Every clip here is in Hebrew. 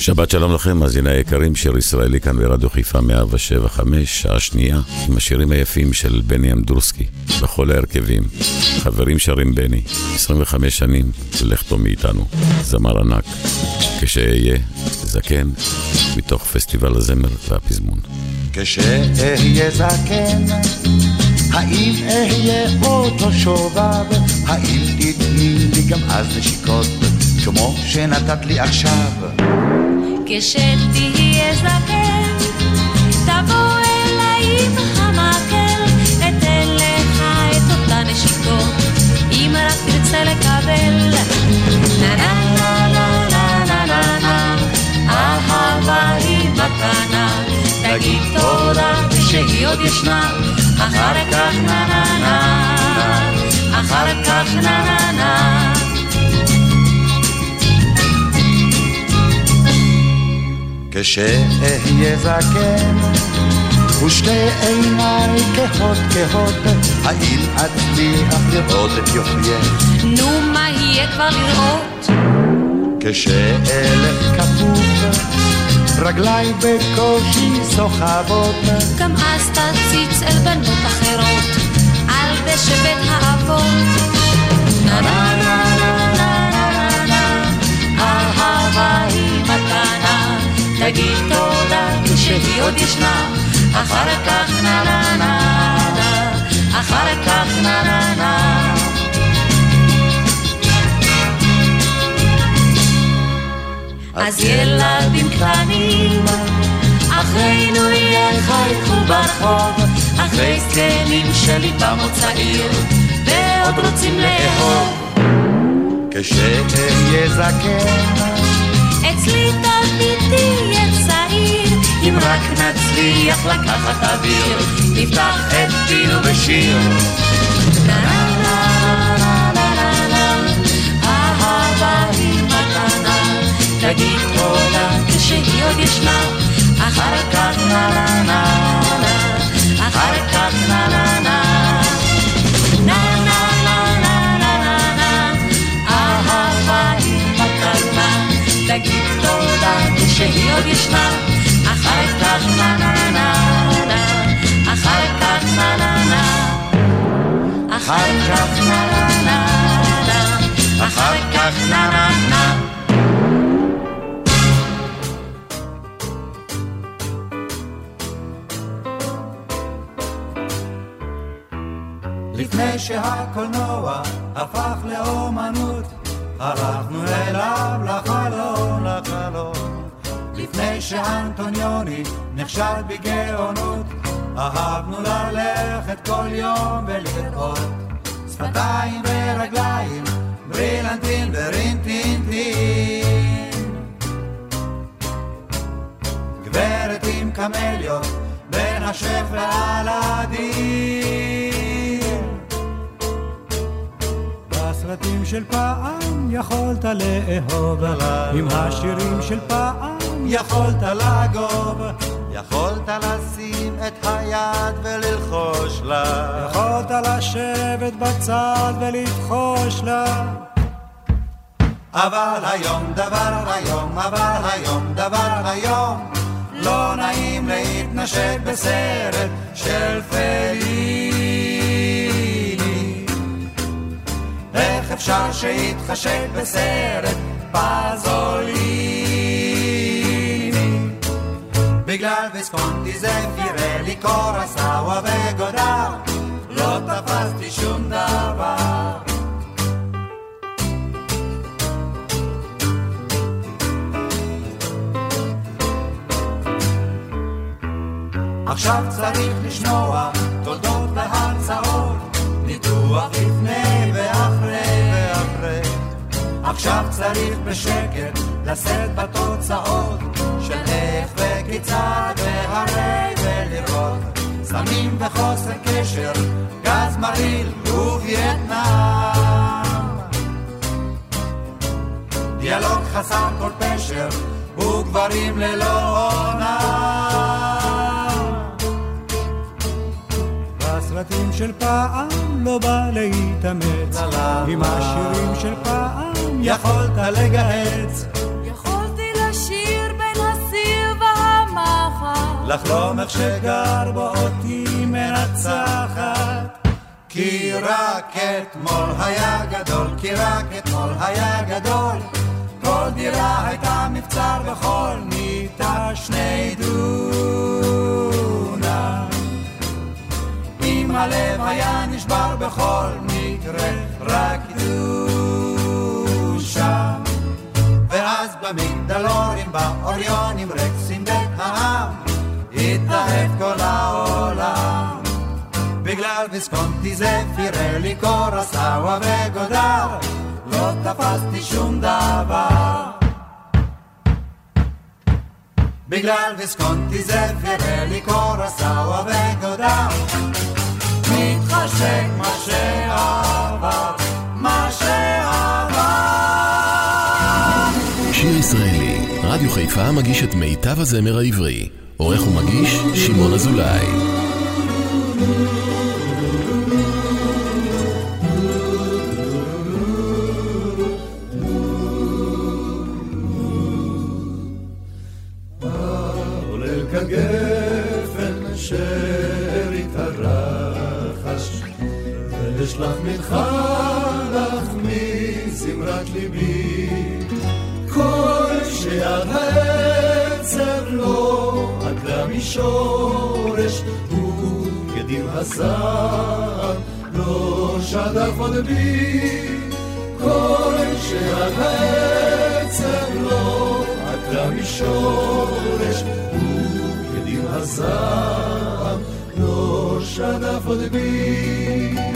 שבת שלום לכם, מאזיני היקרים, שיר ישראלי כאן ברדיו חיפה 175, שעה שנייה, עם השירים היפים של בני אמדורסקי, בכל ההרכבים. חברים שרים בני, 25 שנים, לכתו מאיתנו, זמר ענק. כשאהיה זקן, מתוך פסטיבל הזמר והפזמון. כשאהיה זקן, האם אהיה אותו שובב? האם תתני לי גם אז נשיקות, כמו שנתת לי עכשיו? כשתהיה זקן, תבוא אליי עם המקל, אתן לך את אותן נשיקות, אם רק תרצה לקבל. נה נה נה נה נה נה נה נה, אהבה היא מתנה, תגיד תודה שהיא עוד ישנה, אחר כך נה נה נה, אחר כך נה נה נה. כשאהיה זקן ושתי עיניי כהות כהות האם אצליח לראות את יופייך נו, מה יהיה כבר לראות? כשאלך כפוף רגליי בקושי סוחבות גם אז תציץ אל בנות אחרות על דשא בית האבות. אהבה היא תגיד תודה שהיא עוד ישנה. אחר כך נה נה נה נה. אחר כך נה נה נה. אז ילדים קטנים, אחרינו יחייכו ברחוב, אחרי זקנים שליבם עוד צעיר, ועוד רוצים לאהוב. כשאהיה זקן אצלי תמיד תהיה צעיר, אם רק נצליח לקחת אוויר, נפתח את פינו בשיר. תגיד תודה כשהיא עוד ישנה, אחר כך נה נה נה. אחר כך נה נה. נה כשהיא עוד ישנה, אחר כך נה נה נה נה, אחר כך נה נה נה, אחר כך נה נה נה נה, אחר כך נה נה נה. לפני שהקולנוע הפך לאומנות, הלכנו אליו לחלום, לחלום. לפני שאנטוניוני נכשל בגאונות, אהבנו ללכת כל יום ולראות שפתיים ורגליים, ברילנטין ורינטינטין. גברת עם קמליות בין השף לאלאדין. בסרטים של פעם יכולת לאהוב, עם השירים של פעם יכולת לגוב. יכולת לשים את היד וללחוש לה יכולת לשבת בצד ולבחוש לה. אבל היום דבר היום, אבל היום דבר היום, לא נעים להתנשק בסרט של פליני. איך אפשר שיתחשק בסרט פזוליני? בגלל ויסקונטי זה פירלי קורסאווה וגודר, לא תפסתי שום דבר. עכשיו צריך לשמוע תודות והרצאות, ניתוח לפני ואחרי ואחרי. עכשיו צריך בשקט לשאת בתוצאות של איך וכיצד והרי ולראות סמים וחוסר קשר, גז מרעיל ווייטנאם. דיאלוג חסר כל פשר וגברים ללא עונה. הסרטים של פעם לא בא להתאמץ, עם השירים של פעם יכולת לגהץ. לחלום איך שגר בו אותי מנצחת. כי רק אתמול היה גדול, כי רק אתמול היה גדול. כל דירה הייתה מבצר וכל מיטה שני דונם. אם הלב היה נשבר בכל מקרה, רק דושה. ואז במגדלורים, באוריונים, העם, התאהב כל העולם. בגלל ויסקונטי זה פירלי קורסאווה וגודר, לא תפסתי שום דבר. בגלל ויסקונטי זה פירלי קורסאווה וגודר, מתחשק מה שעבר, מה שעבר. שיר ישראלי, רדיו חיפה מגיש את מיטב הזמר העברי. עורך ומגיש, שמעון אזולאי. הרחש, ואשלח מנחה לך מזמרת ליבי, שעד העצב לא עד למישורש, וגדים הזעם לא שדף עוד בי, כל שעד העצב לא עד למישורש, וגדים הזעם לא שדף עוד בי.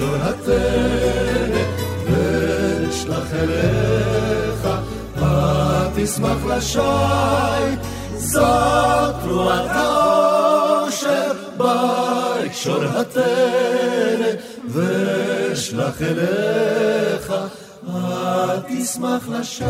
בהקשור הטנא, ואשלח אליך, ותשמח לשי, זאת רוח האושר בהקשור הטנא, ואשלח אליך, ותשמח לשי.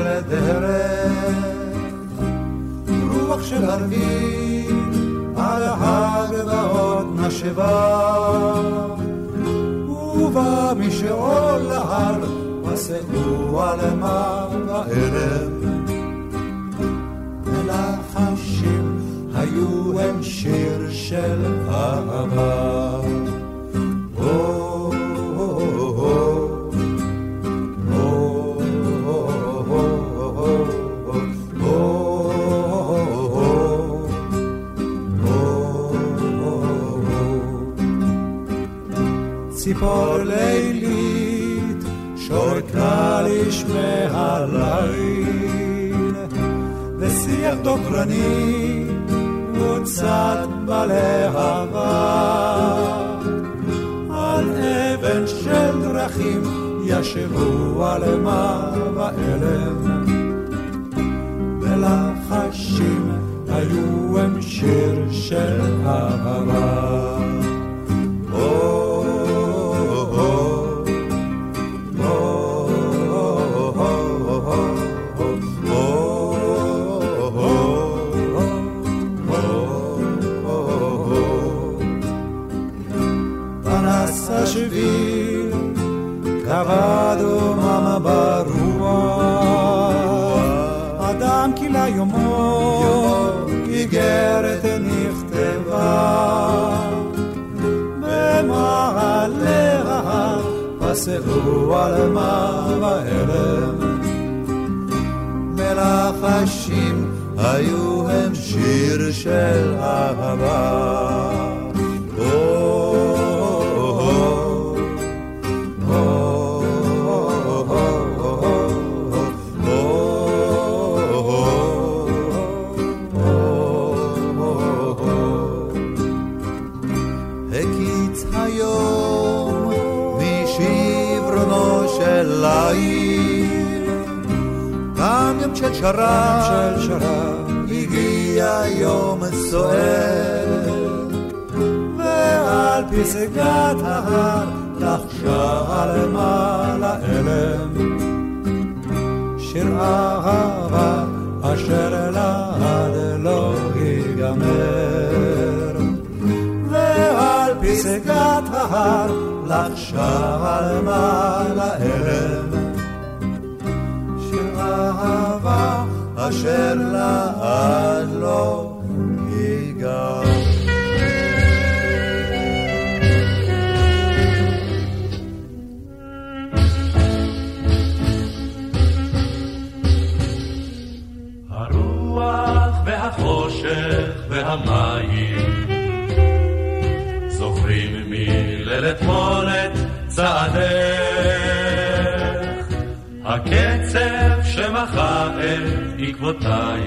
חומר לדרך. רוח של ערבים על הגבעות נשבה. ובא משאול להר וסעו עלמה בערב מלחשים היו הם שיר של אהבה ושיח דוקרני מוצת בלהבה על אבן של דרכים ישבו עלמה ואלם ולחשים היו הם שיר של אהבה. ואלם, מלחשים היו הם שיר של אהבה. שרב, של שרב, הגיע יום סוער, ועל פסגת ההר לחשה על מעלה אלם. שיר אהבה אשר לעד לא ייגמר, ועל פסגת ההר לחשה על מעלה אלם. אהבה אשר לעד לא ייגע. והמים זוכרים מליל אתמול את צעדך הקצב שמחה את עקבותיי,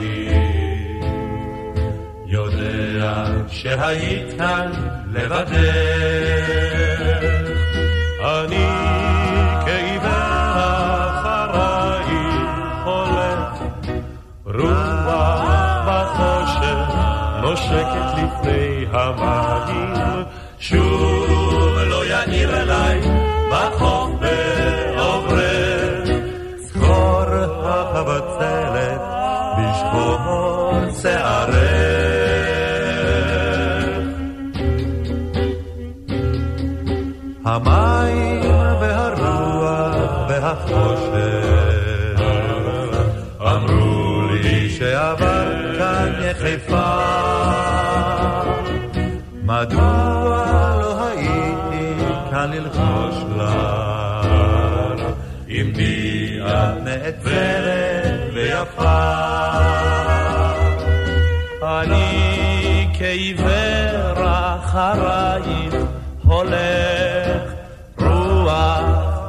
יודע שהיית כאן לבדך. אני כעיוור אחריי הולך, רוח בחושך נושקת לפני המים, שוב לא יאיר אליי בחוף ללחוש לך עמדי את נעצרת ויפה. אני כעיוור אחרייך הולך, רוח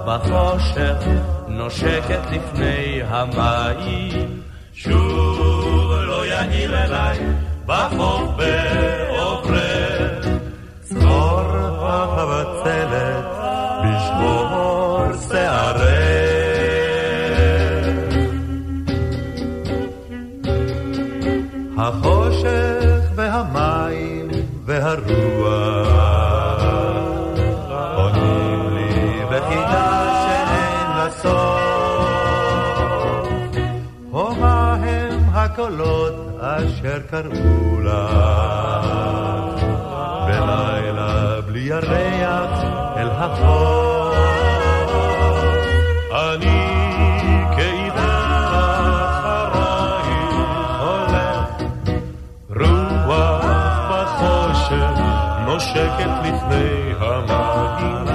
בחושך נושקת לפני המים. שוב לא יאיר אליי בחוף בעוברך, זכור הבצלת הקולות אשר קראו לך בלילה בלי ירח אל החוף. אני נושקת לפני המים,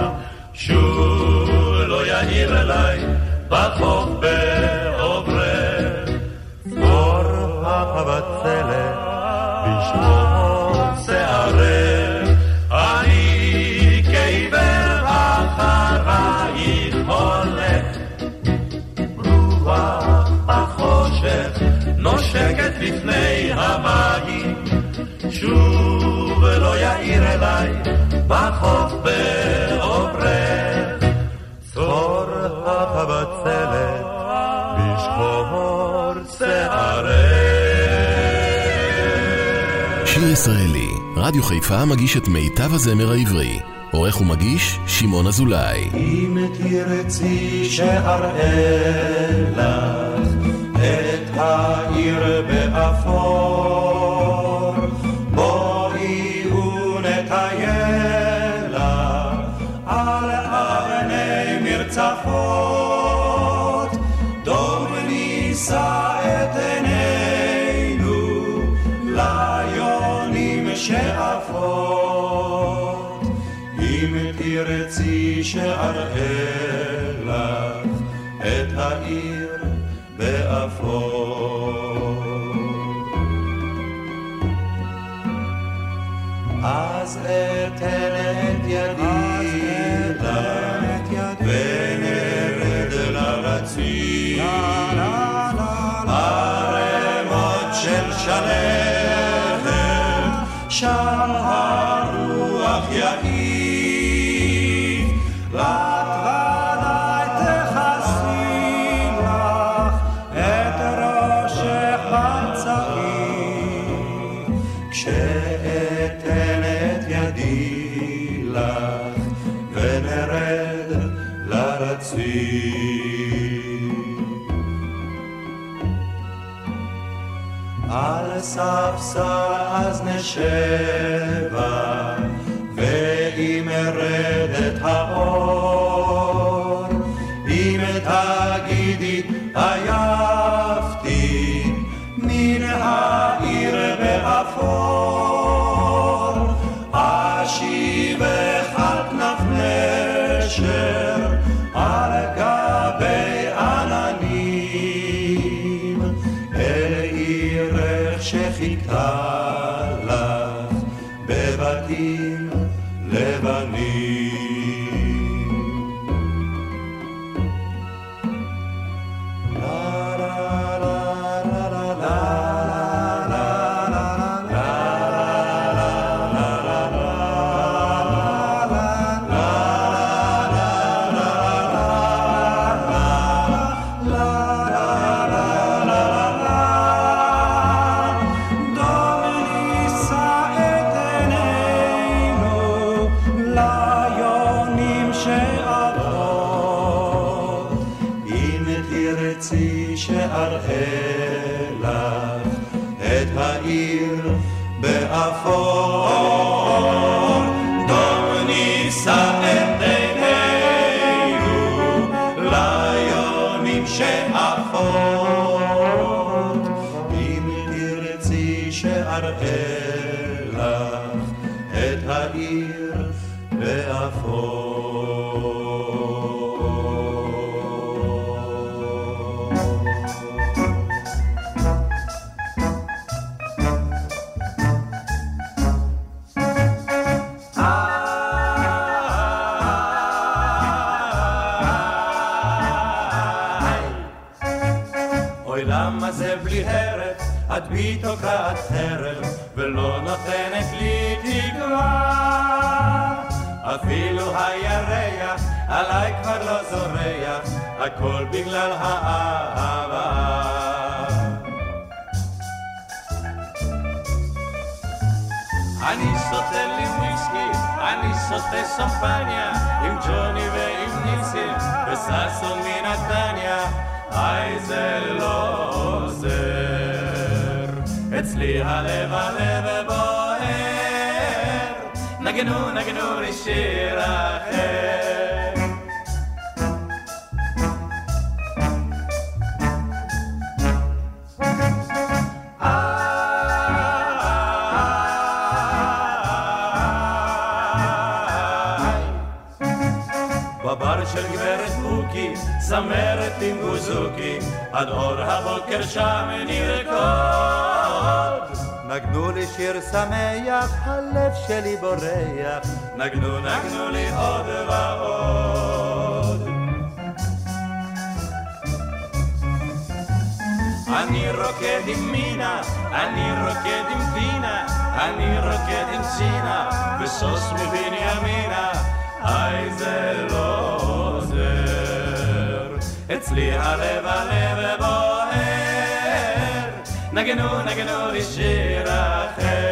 שוב לא יאיר אליי בחוף ישראלי, רדיו חיפה מגיש את מיטב הזמר העברי. עורך ומגיש, שמעון אזולאי. אם תרצי שאראה לך את העיר באפור, שאראה לך את העיר באפור. אז אתן את ידי לך ונרד לרציף ערמות של שלכת לך ונרד לרציף על ספסל אז נשבה בי תוקעת חרב, ולא נותנת לי תקווה. אפילו הירח עליי כבר לא זורח, הכל בגלל האהבה. אני שותה לי וויסקי, אני שותה שמפניה, עם ג'וני ועם ניסים, וששון מנתניה, היי זה לא עוזר. אצלי הלב הלב בוער, נגנו נגנו לי שיר אחר. בבר של גברת בוקי, זמרת עם בוזוקי, עד אור הבוקר שם נרקוד. שמח, הלב שלי בורח, נגנו נגנו לי עוד ועוד. אני רוקד עם מינה, אני רוקד עם דינה, אני רוקד עם צינה, ושוש מבנימינה, היי זה לא עוזר. אצלי הלב הלב בוער, נגנו נגנו לי שיר אחר.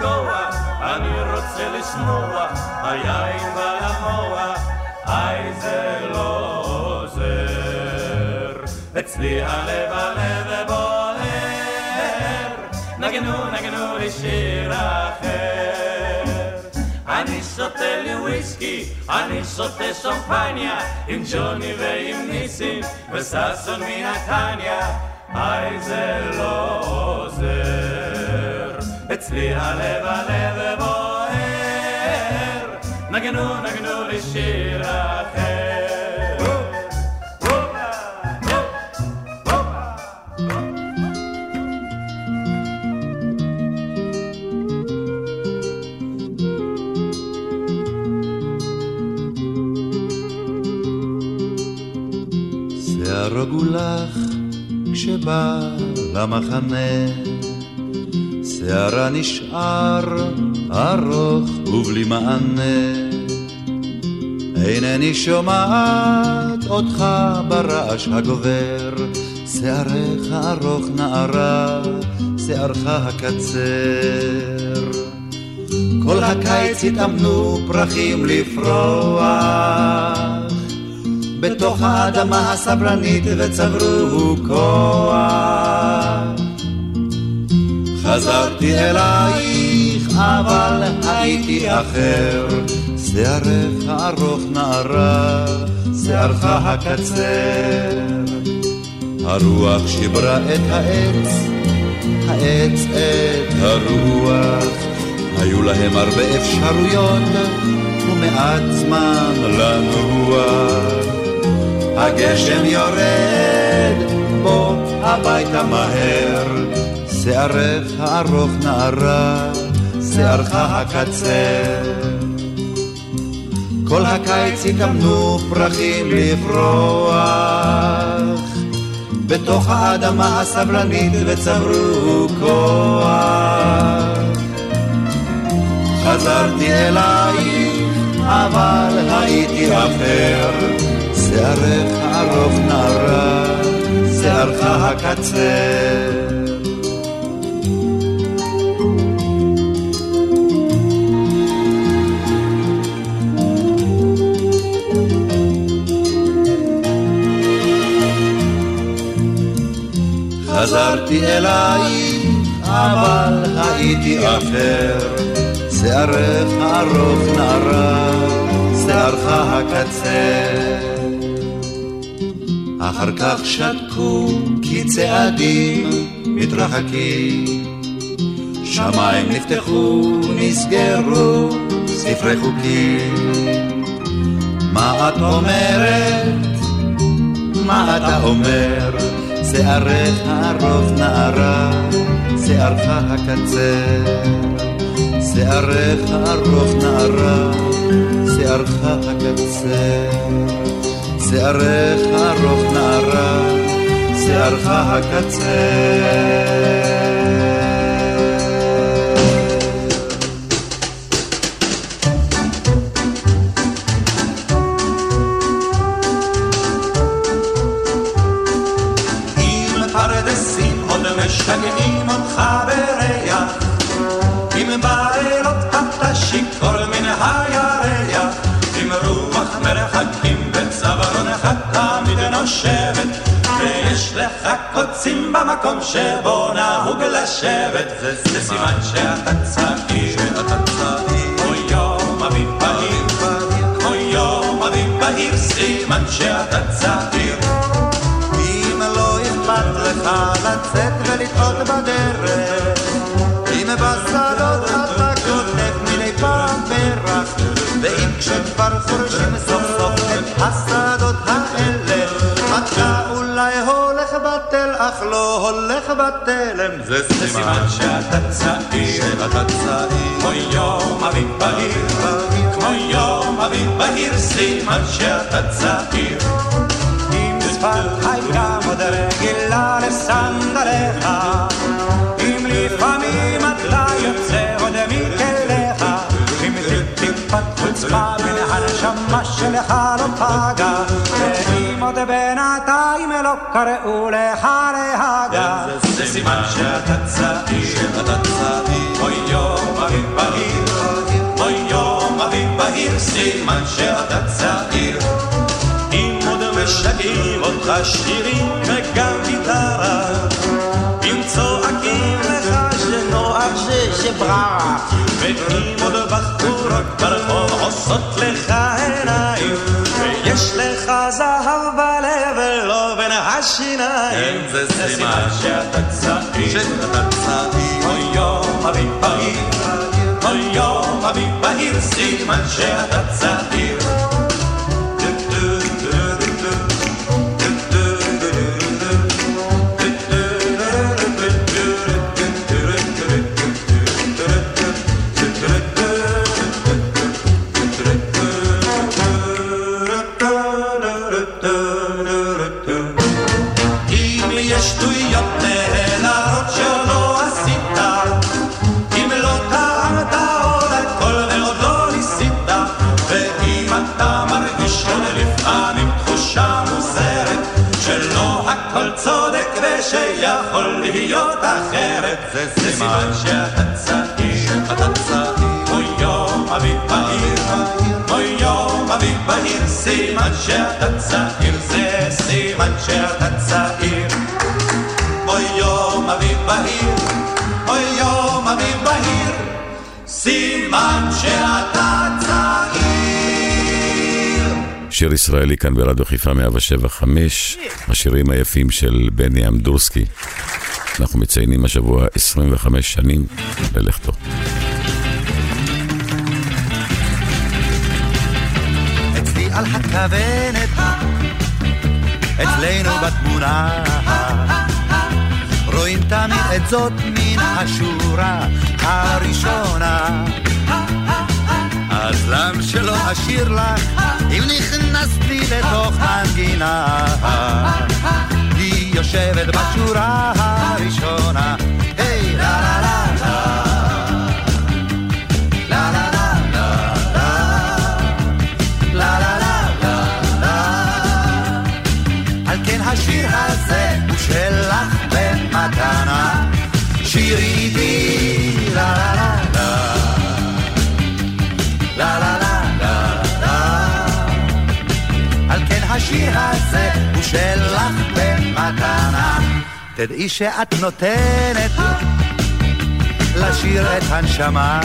לשכוח, אני רוצה לשמוע, היין בא למוח, היי זה לא עוזר. אצלי הלב הלב בוער, נגנו נגנו לי שיר אחר. אני שותה לי וויסקי, אני שותה שמפניה, עם ג'וני ועם ניסים, וששון מנתניה. היי זה לא עוזר, אצלי הלב הלב בוער, נגנו נגנו לי שיר אחר. שערו גולח כשבא למחנה, שערה נשאר ארוך ובלי מענה. אינני שומעת אותך ברעש הגובר, שערך ארוך נערה, שערך הקצר. כל הקיץ התאמנו פרחים לפרוח, בתוך האדמה הסברנית וצברו כוח. חזרתי אלייך, אבל הייתי אחר, שערך הארוך נערה, שערך הקצר. הרוח שיברה את העץ, העץ את הרוח, היו להם הרבה אפשרויות ומעט זמן לנוח. הגשם יורד, בוא הביתה מהר, שערך הארוך נערה, שערך הקצר. כל הקיץ התאמנו פרחים לפרוח, בתוך האדמה הסבלנית וצברו כוח. חזרתי אלייך, אבל הייתי אחר, שערך הארוך נערה, שערך הקצר. חזרתי אלייך, אבל הייתי אחר, שערך ארוך נערה, שערך הקצר. אחר כך שתקו כי צעדים מתרחקים, שמיים נפתחו, נסגרו ספרי חוקים. מה את אומרת? מה אתה אומר? שערך ארוך נערה, שערך הקצר. שערך ארוך נערה, שערך הקצר. שערך ארוך נערה, שערך הקצר. קוצים במקום שבו נהוג לשבת, זה סימן שאתה צעיר, כמו יום אביב בהיר, כמו יום אביב בהיר, סימן שאתה צעיר. אם לא אכפת לך לצאת ולטעות בדרך, אם בשדות אתה כותב מדי פעם פרח, ואם כשכבר חורשים סוף סוף את השדות בטל, אך לא הולך בתלם, זה סימן שאתה צעיר, שאתה צעיר, כמו יום אביב בהיר, כמו יום אביב בהיר, סימן שאתה צעיר. אם שפת הים עוד רגילה לסנדליך. אם לפעמים אתה יוצא עוד מכליך. אם טיפת חוצפה מן הנשמה שלך לא פגה ואם עוד בינתיים לא קראו לך להגה זה סימן שאתה צעיר, שאתה צעיר אוי יום אביב בהיר אוי יום אביב בהיר סימן שאתה צעיר אם עוד משגעים אותך שירים וגם גיטרה אם צועקים לך שנוח ששבררה ואם עוד בחורות ברחוב עושות לך עיניים זה סימן שאתה צעיר. שאתה צעיר. אוי יום אביב בהיר אוי יום אביב בהיר סימן שאתה צעיר אחרת זה סימן שאתה צעיר, אתה צעיר אוי יום אביב בהיר. אוי יום אביב בהיר סימן שאתה צעיר. זה סימן שאתה צעיר. אוי יום אביב בהיר אוי יום אביב בהיר. סימן שאתה שיר ישראלי כאן ברדיו חיפה 175, השירים היפים של בני אמדורסקי. אנחנו מציינים השבוע 25 שנים ללכתו. אצלי על הכוונת, אצלנו בתמונה, רואים תמיד את זאת מן השורה הראשונה. אז למה שלא אשיר לך, אם נכנסת לי לתוך מנגינה? יושבת בשורה הראשונה. היי, לה לה לה השיר הזה הוא שלך במתנה. שירי השיר הזה הוא שלך במתנה. תדעי שאת נותנת לשיר את הנשמה.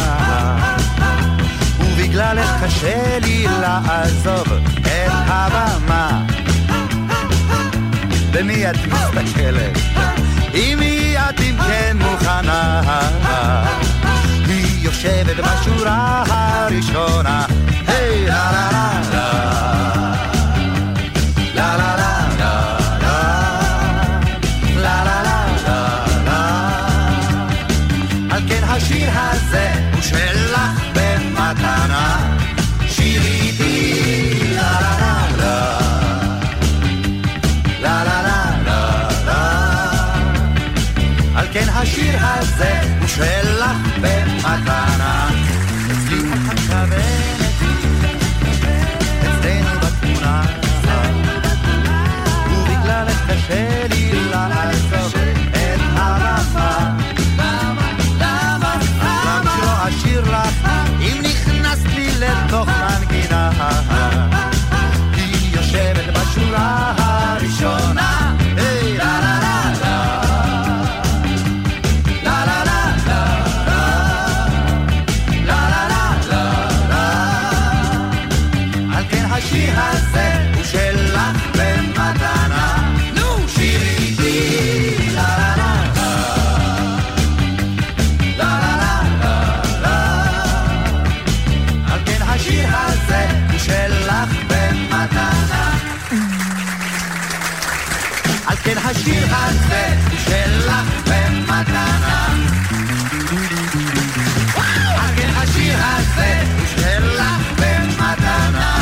ובגללך קשה לי לעזוב את הבמה במי את מסתכלת? אם היא את אם כן מוכנה? היא יושבת בשורה הראשונה? היי לה לה לה לה השיר הזה הוא שלך במתנה השיר הזה שלך במתנה. על השיר הזה הוא שלך במתנה.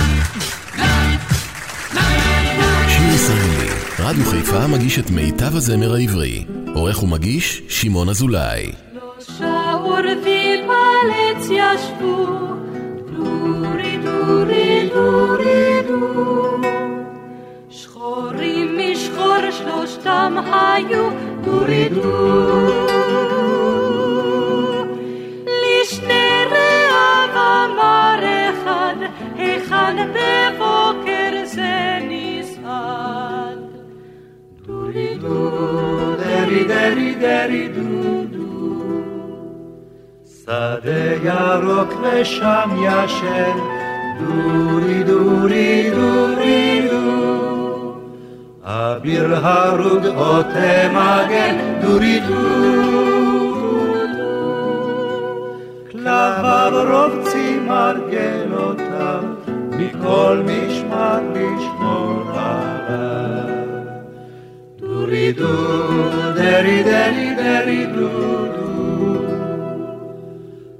שיר ישראלי, רדיו חיפה מגיש את מיטב הזמר העברי. עורך ומגיש, שמעון אזולאי. שלושה עורבים על עץ ישבו, דורי דורי דורי שלושתם היו, דורי דו. לשני רעיו אמר אחד, היכן בבוקר זה נסעד. דורי דו, דרי דרי דרי דו דו. שדה ירוק ושם ישן, דורי דורי דורי דו. אביר הרוג עוטה מגן, דורי דו. כלביו רובצים מרגלותיו, מכל משמר לשמור עליו. דורי דו, דרי דרי דרי דו דו.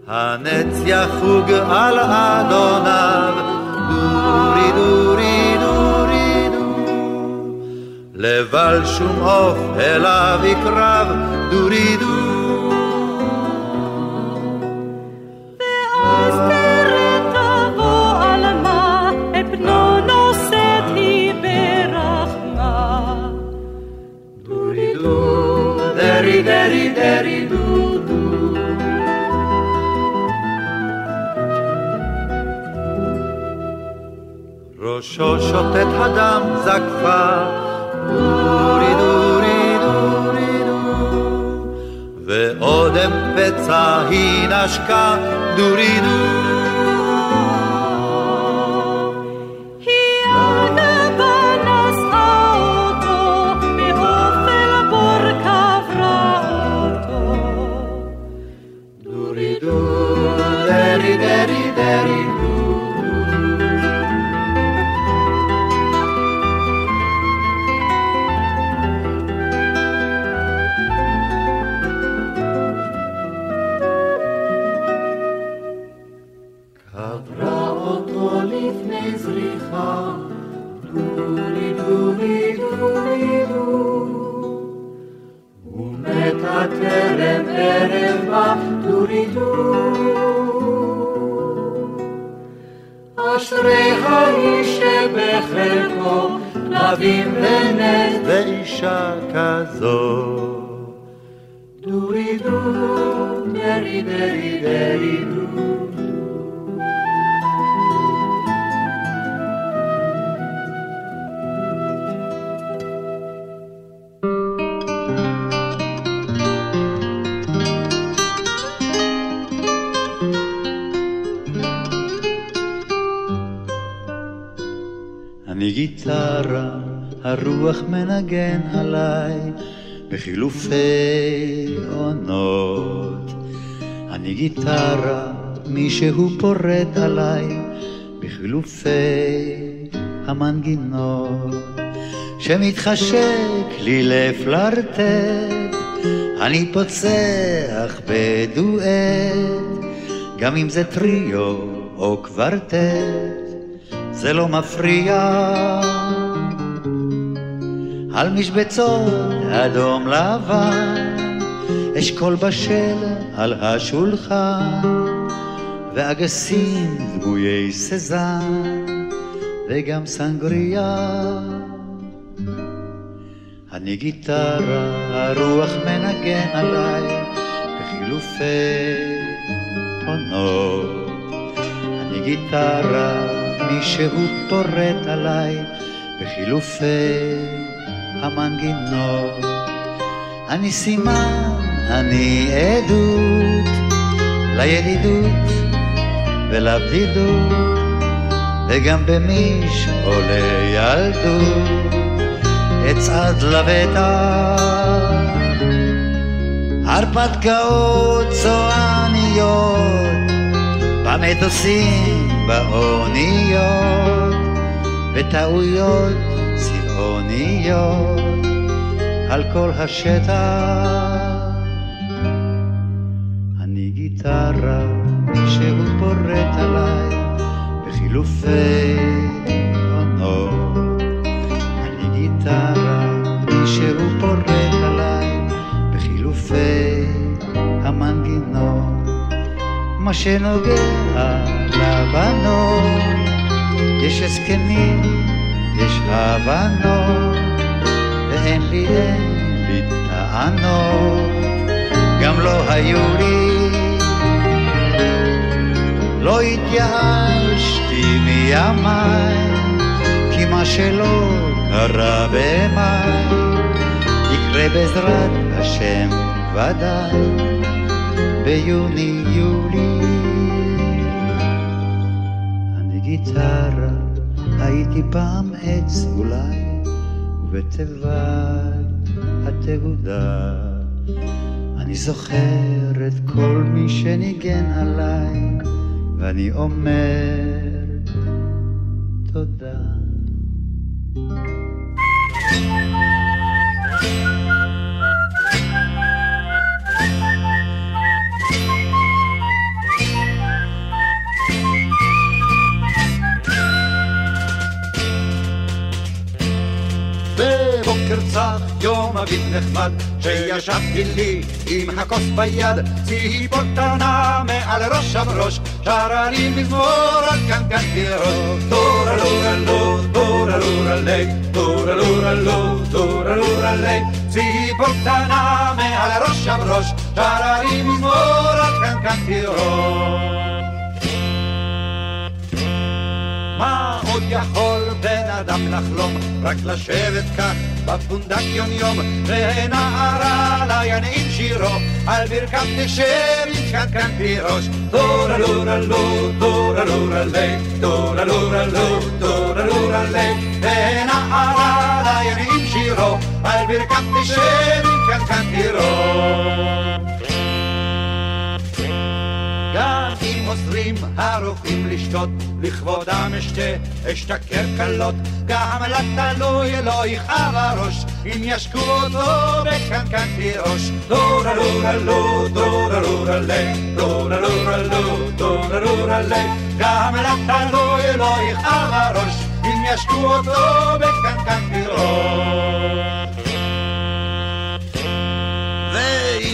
הנץ יחוג על לבל שום עוף אליו יקרב, דורי דו. ואז תראה תבוא עלמה, את בנו נושאת היא ברחמה. דורי דו, דרי דרי דרי דו דו. ראשו שוטט הדם זקפה, ואודם פצע היא נשקה, דורי דו. בא, דורי דו. אשרי האיש שבחלקו כלבים ונס ואישה כזו. דורי דו, דרי דרי דרי דו. גיטרה, הרוח מנגן עליי בחילופי עונות. אני גיטרה, מישהו פורט עליי בחילופי המנגינות. שמתחשק לי לפלרטט, אני פוצח בדואט, גם אם זה טריו או קוורטט. זה לא מפריע. על משבצות אדום לבן, אשכול בשל על השולחן, ואגסים דמויי סזן, וגם סנגריה. אני גיטרה, הרוח מנגן עליי, בחילופי עונות. אני גיטרה, מישהו פורט עליי בחילופי המנגינות. אני סימן, אני עדות לידידות ולבדידות, וגם במיש עולה ילדות, אצעד לבטח. הרפתקאות צועניות במטוסים, באוניות, וטעויות צבעוניות על כל השטח. אני גיטרה שהוא פורט עליי בחילופי עונות. אני גיטרה פורט עליי בחילופי המנגינות. מה שנוגע לבנות, יש הסכמים, יש הבנות, ואין לי, אין לי טענות, גם לא היו לי. לא התייאשתי מימיי, כי מה שלא קרה במאי, יקרה בעזרת השם ודאי, ביוני-יולי. גיטרה, הייתי פעם עץ אולי, ובתיבת התהודה. אני זוכר את כל מי שניגן עליי, ואני אומר תודה. אביב נחמד שישבתי לי עם הכוס ביד ציפור קטנה מעל ראש הבראש שרה לי מזמור על קנקן תירוש טורה לורה לו טורה לורה לי טורה לורה לו טורה לורה לי ציפור קטנה מעל ראש הבראש שרה לי מזמור על קנקן תירוש מה עוד יכול בן אדם לחלום? רק לשבת כך בפונדק יום יום ונערה ינעים שירו על ברכת תשב עם קנקן תירוש טורה לורה לו טורה לורה לי טורה לורה לו טורה לורה לי ונערה ינעים שירו על ברכת תשב עם קנקן תירוש אוסרים הרופאים לשתות, לכבודם אשתה, אשתכר קלות, גם לתלוי לא יכאב הראש, אם ישקו אותו בקנקן תירוש. דורה לורה לו, דורה לורה לי, דורה לורה לו, דורה לורה לי, גם לתלוי לא יכאב הראש, אם ישקו אותו בקנקן תירוש.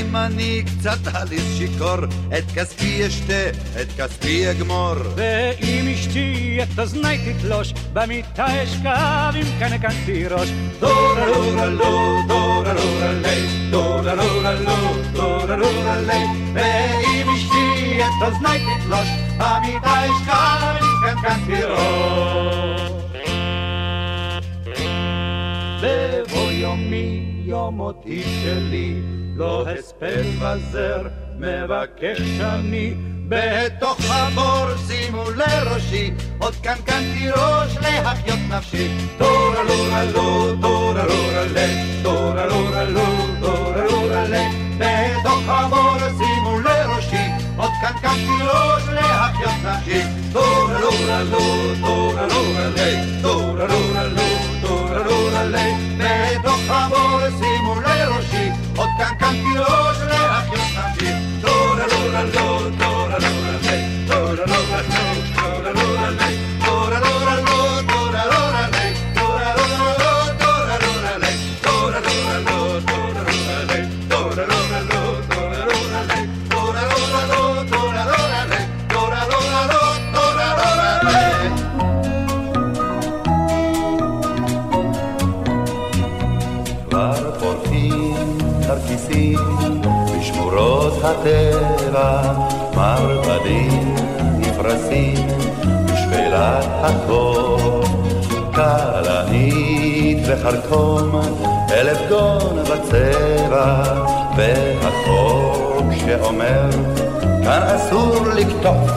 ואם אני קצת עליס שיכור, את כספי אשתה, את כספי אגמור. ואם אשתי את אוזני תתלוש, במיטה אשכב עם קנקן תירוש. דורה לורה לו, דורה לורה לי, דורה לורה לו, דורה לורה לי. ואם אשתי את אוזני תתלוש, במיטה אשכב עם קנקן תירוש. בבוא יומי, יום מותי שלי, לא הספד וזר, מבקש אני. בתוך הבור שימו לראשי, עוד קנקן תירוש להחיות נפשי. טורה לורה לו, טורה לורה לי, טורה לורה לו, טורה לורה לי. בתוך הבור שימו לראשי, עוד קנקן תירוש להחיות נפשי. טורה לורה לו, טורה לורה לי, טורה לורה לו, טורה לורה לי. בתוך הבור שימו לראשי, עוד קנקן תירוש להחיות נפשי. טורה לורה לו, טורה וחרטום, אלף גון בצבע, והחוק שאומר, כאן אסור לקטוף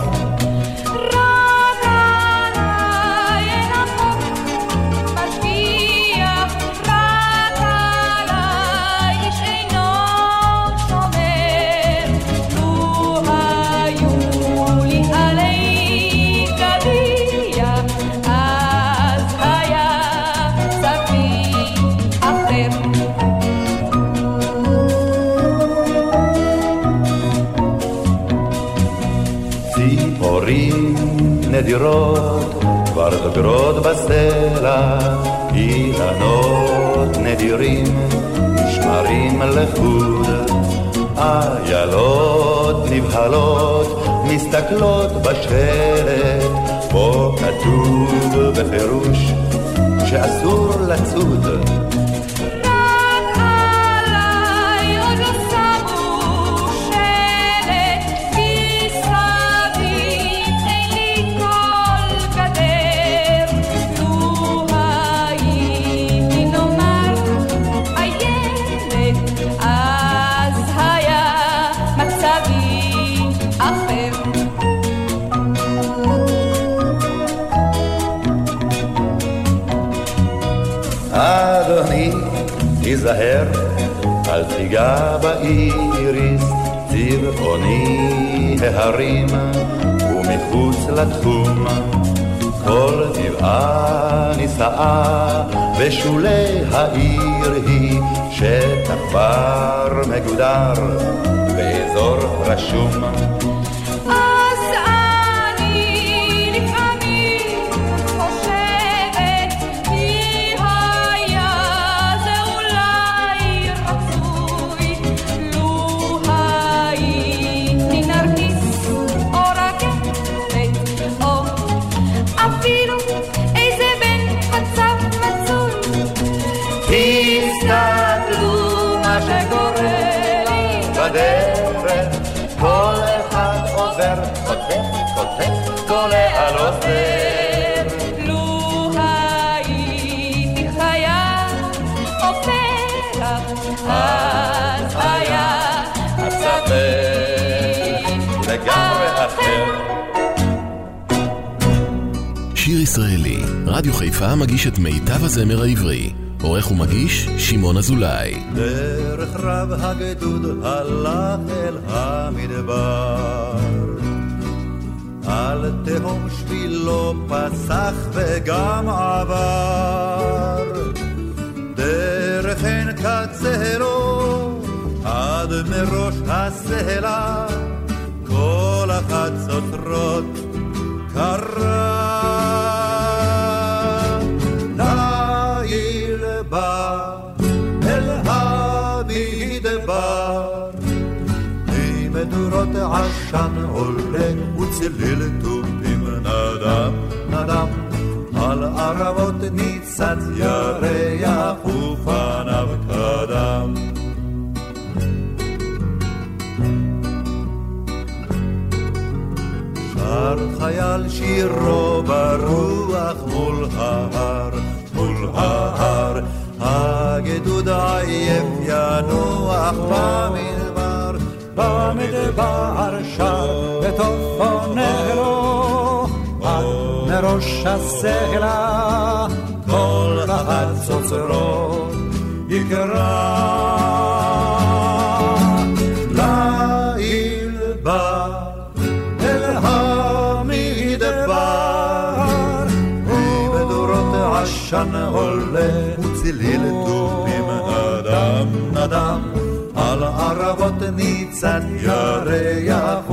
דוגרות בסלע, אילנות נדירים לחוד. איילות נבהלות מסתכלות בשלט, בו כתוב בפירוש שאסור לצוד. תיזהר, אל תיגע באיריס, צבעוני ההרים, ומחוץ לתחום. כל גבעה נישאה בשולי העיר היא, שטח בר מגודר באזור רשום. שיר ישראלי, רדיו חיפה מגיש את מיטב הזמר העברי. עורך ומגיש, שמעון אזולאי. דרך רב הגדוד הלך אל המדבר. על תהום שבילו פסח וגם עבר. דרך עין קצרו עד מראש הסלע, כל החצוצרות ממדורות עשן עולה וצליל תופים נדם נדם. על ערבות ניצת ירח ופניו קדם. שר חייל שירו ברוח מול ההר, מול ההר. הגדוד עייף ינוח במדבר, במדבר שר ותופונה לו, עד מראש הסלע, כל החצוצרות יקרא. לעיל בא אל המדבר, ומדורות עשן עולה צליל תופים על ערבות ניצת ירח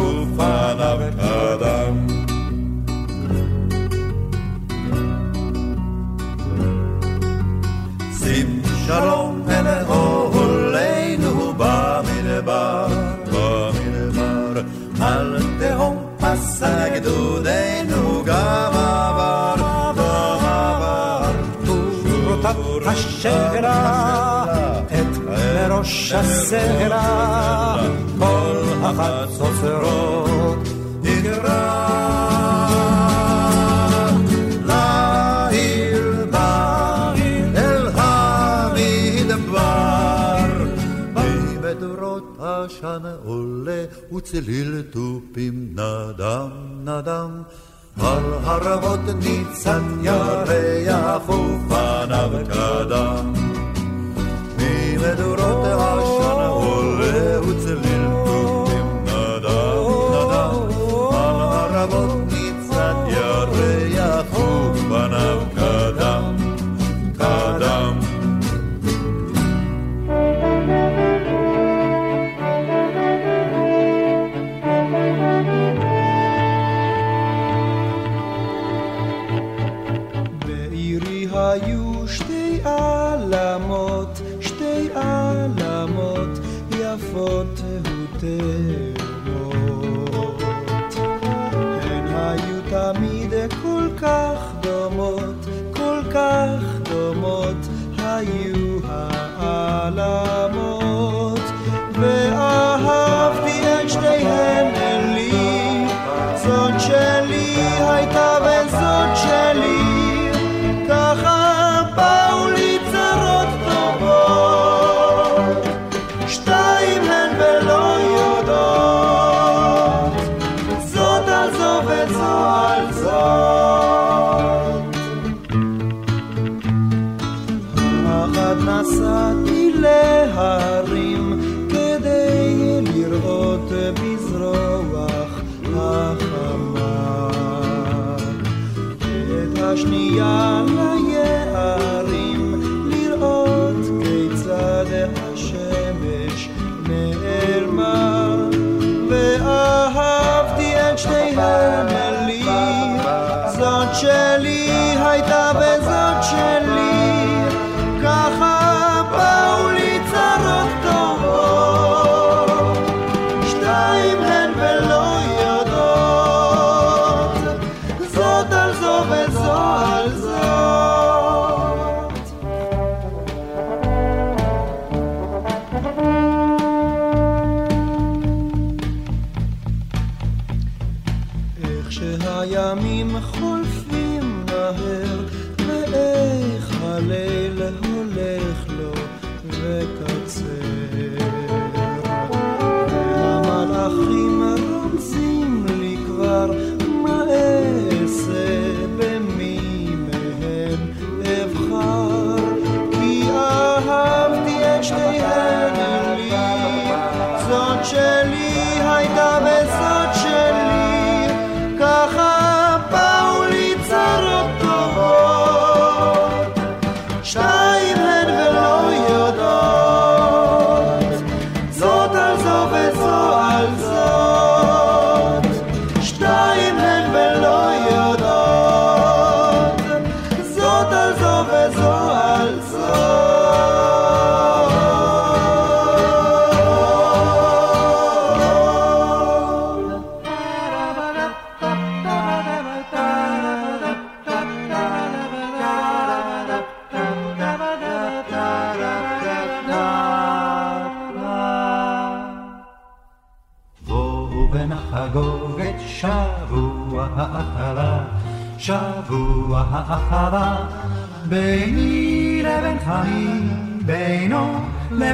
מראש הסלע כל החצוצרות יגרע לעיר בא אל המדבר ממדורות עשן עולה וצליל תופים נדם נדם על הרבות ניצת ירח ופניו קדם. و دو رده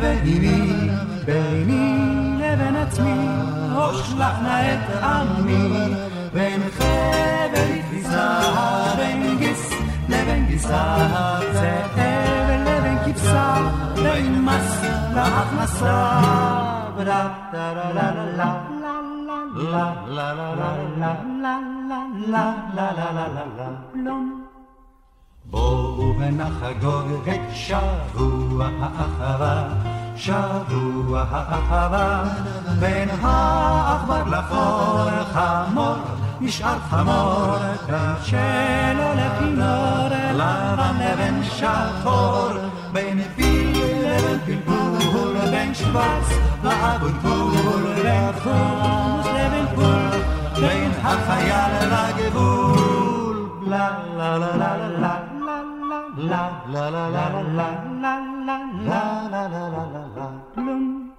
לבין אמי, ביני לבין עצמי, אשלח נא את עמי, בין חבל לכביסה, בין גיס לבין גיסה, זאב לבין כבשה, בין מס להכנסה. לה לה לה לה לה לה לה לה לה לה לה לה לה לה לה פלום. בואו ונחגוג את שבוע האהבה, שבוע האהבה, בין העכבר לחור חמור, נשאר חמור, בין שלו לכינור, לבן לבין שחור, בין פיל לבין פלפול, בין שוורץ לאבולבול, בין חומוס לבין פול, בין החייל לגבול, לה לה לה לה לה לה לה לה לה לה לה לה לה לה לה לה לה כלום.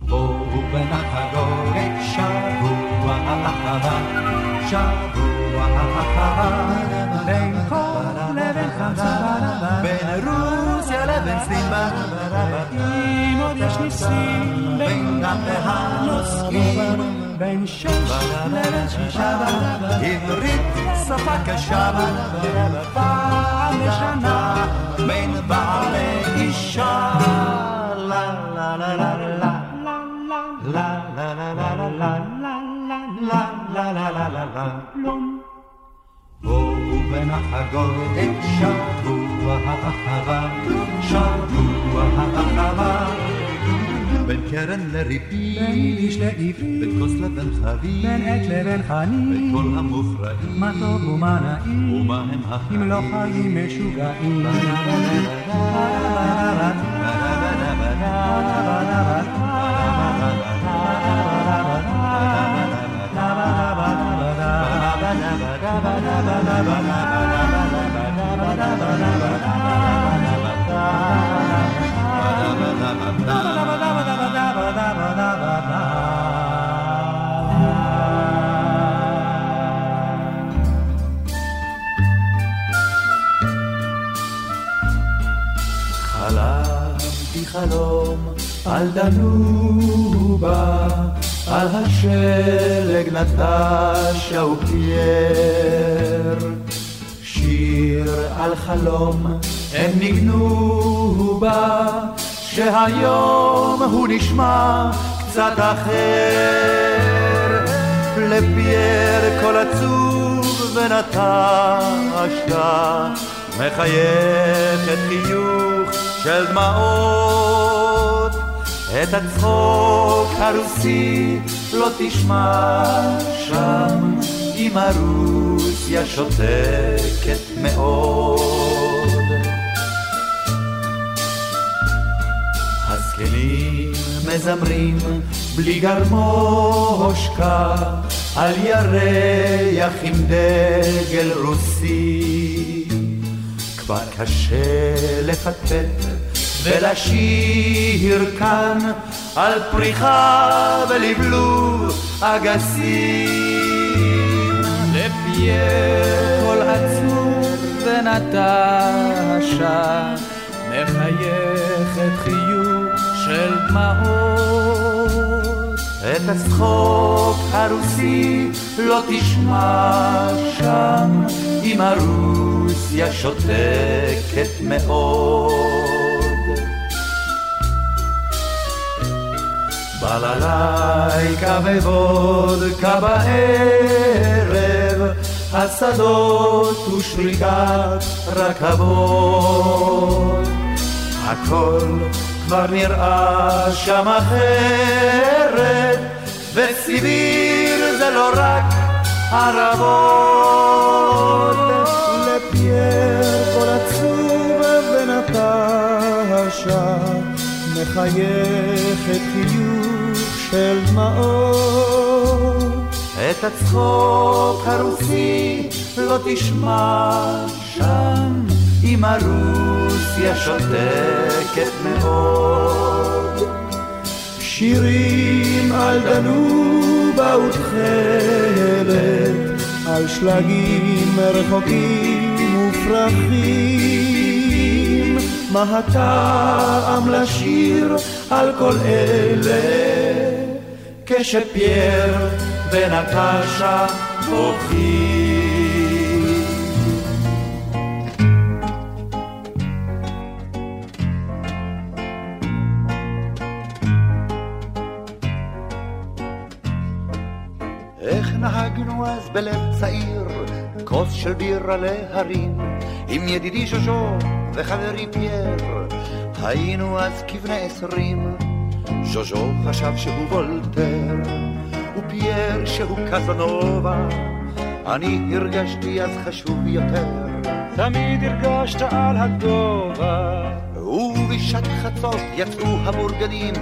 בואו ונחגוג את שבוע האהבה, שבוע האהבה, בין חור לבין חמצה, בין רוסיה לבין סין, אם עוד יש ניסים, בין דם והנוסעים, בין שש לבין שישה, עברית שפה קשה, פעם בשנה, בין בעל לאישה, לה לה לה לה לה לה לה לה לה לה לה לה לה לה לה לה. בואו ונחגוג את שבוע האהבה, שבוע האהבה. בין קרן לריבית, בין יידיש לעברית, בין כוס לבין חבית, בין עת לבין חנית, בין כל המופרעים, מה טוב ומה נעים, ומה הם החיים. אם לא חיים משוגעים. חלמתי דנובה, על השלג נטשה ופייר. שיר על חלום הם ניגנו בה, שהיום הוא נשמע קצת אחר. לפייר קול עצוב ונטשת, מחייכת חיוך של דמעות. את הצחוק הרוסי לא תשמע שם, עם הרוסיה שותקת מאוד. הזקנים מזמרים בלי גרמושקה על ירח עם דגל רוסי. כבר קשה לפטפט ולשיר כאן על פריחה ולבלוב אגסים. לפייר קול עצוב ונטשה מחייכת חיוך של דמעות. את הצחוק הרוסי לא תשמע שם, אם הרוסיה שותקת מאוד. בללייקה ווודקה בערב, השדות ושריקת רכבות. הכל כבר נראה שם אחרת, וסיביר זה לא רק ערבות. לפייר כל של דמעות. את הצחוק הרוסי לא תשמע שם, אם הרוסיה שותקת מאוד. שירים על דנובה ותכלת, על שלגים רחוקים ופרחים. מה הטעם לשיר על כל אלה, כשפייר ונטשה בוכים. איך נהגנו אז בלב צעיר, כוס של בירה להרים, עם ידידי ז'וז'ו וחברי פייר, היינו אז כבני עשרים. ז'וז'ו חשב שהוא וולטר, ופייר שהוא קזנובה, אני הרגשתי אז חשוב יותר. תמיד הרגשת על הגובה. ובשעת חצות יצאו הבורגנים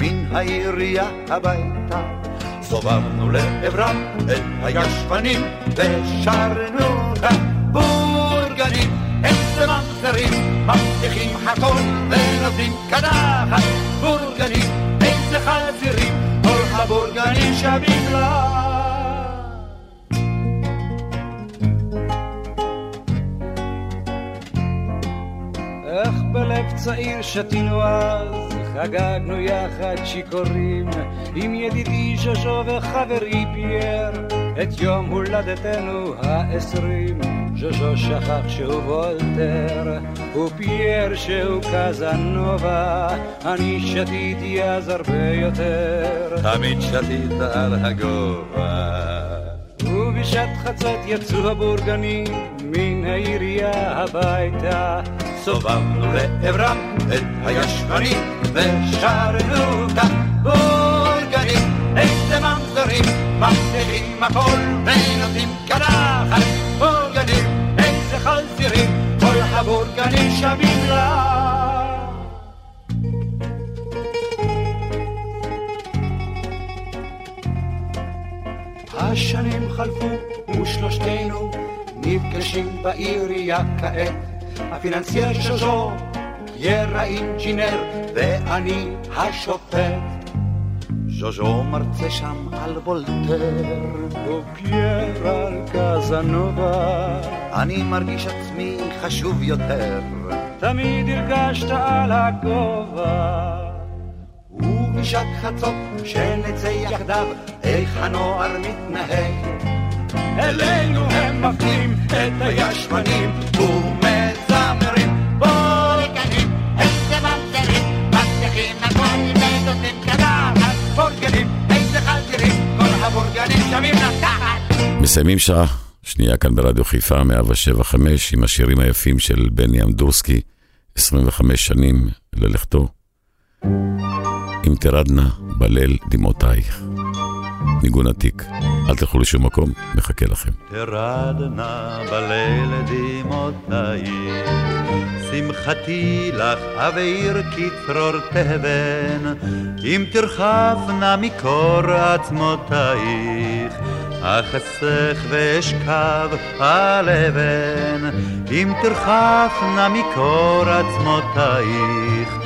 מן העירייה הביתה. סובבנו לעברם את הישבנים ושרנו הבורגנים. איזה ממזרים, מבטיחים הכל ונותנים קדחת. בורגנים, הבורגנים שווים. איך בלב צעיר שתינו אז, חגגנו יחד שיכורים, עם ידידי ז'וז'ו וחברי פייר, את יום הולדתנו העשרים. ז'וז'ו שכח שהוא וולטר, ופייר שהוא קזנובה, אני שתיתי אז הרבה יותר. תמיד שתית על הגובה. ובשעת חצות יצאו הבורגנים מן העירייה הביתה. סובבנו לעברם את הישבנים ושרנו את הבורגנים. איזה ממזרים, מבטיחים הכל ונותנים קדחת. בורגנים, איזה חזירים, כל הבורגנים שווים לה. השנים חלפו ושלושתנו נפגשים בעירייה כעת. הפיננסייר ז'וז'ו, פייר האינג'ינר ואני השופט. ז'וז'ו מרצה שם על וולטר, ופייר על קזנובה. אני מרגיש עצמי חשוב יותר. תמיד הרגשת על הגובה. ובשעת חצות שנצא יחדיו, איך הנוער מתנהג. אלינו הם מפנים את הישבנים ומזמרים בורגנים, איזה ממזרים, מבטיחים הכל ונותנים קדחת. בורגנים, איזה חזירים, כל הבורגנים שווים לתחת. מסיימים שעה, שנייה כאן ברדיו חיפה, 175, עם השירים היפים של בני אמדורסקי, 25 שנים ללכתו. אם תרדנה בליל דמעותייך. ניגון עתיק. אל תלכו לשום מקום, מחכה לכם. תרדנה בליל דמעותייך, שמחתי לך אבעיר כצרור תבן, אם תרחבנה מקור עצמותייך. אחסך ואשכב על אבן, אם תרחפנה מקור עצמותייך.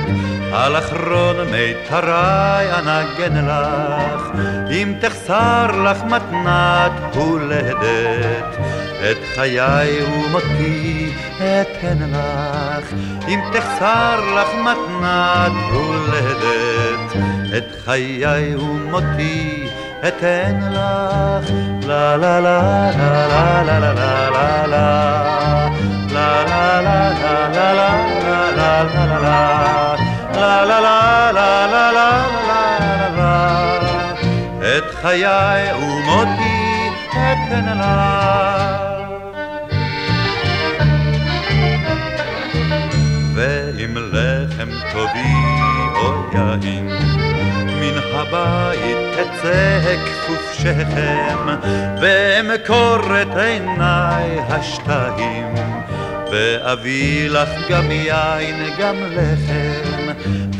על אחרון מיתרי אנגן לך, אם תחסר לך מתנת הולדת, את חיי ומותי אתן לך, אם תחסר לך מתנת הולדת, את חיי ומותי אתן לך, לה לה לה לה לה לה לה לה לה לה לה לה לה לה לה לה לה לה לה לה לה לה לה לה לה לה את חיי ומותי אתן לה ואם לחם תביא או יין מן הבית אצא כפוף שכם ואמכור את עיניי השתיים ואביא לך גם יין גם לחם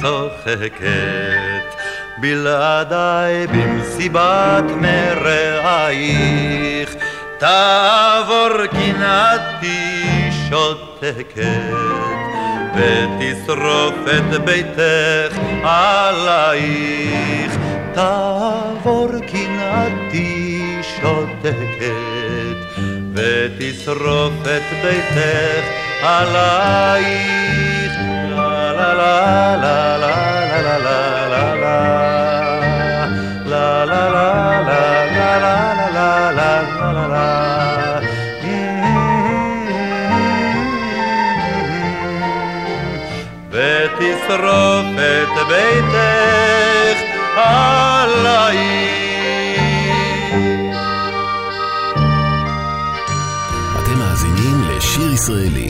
צוחקת בלעדיי במסיבת מרעייך תעבור קנאתי שותקת ותשרוף את ביתך עלייך. תעבור קנאתי שותקת ותשרוף את ביתך עלייך ותשרוף את ביתך עלייך אתם מאזינים לשיר ישראלי,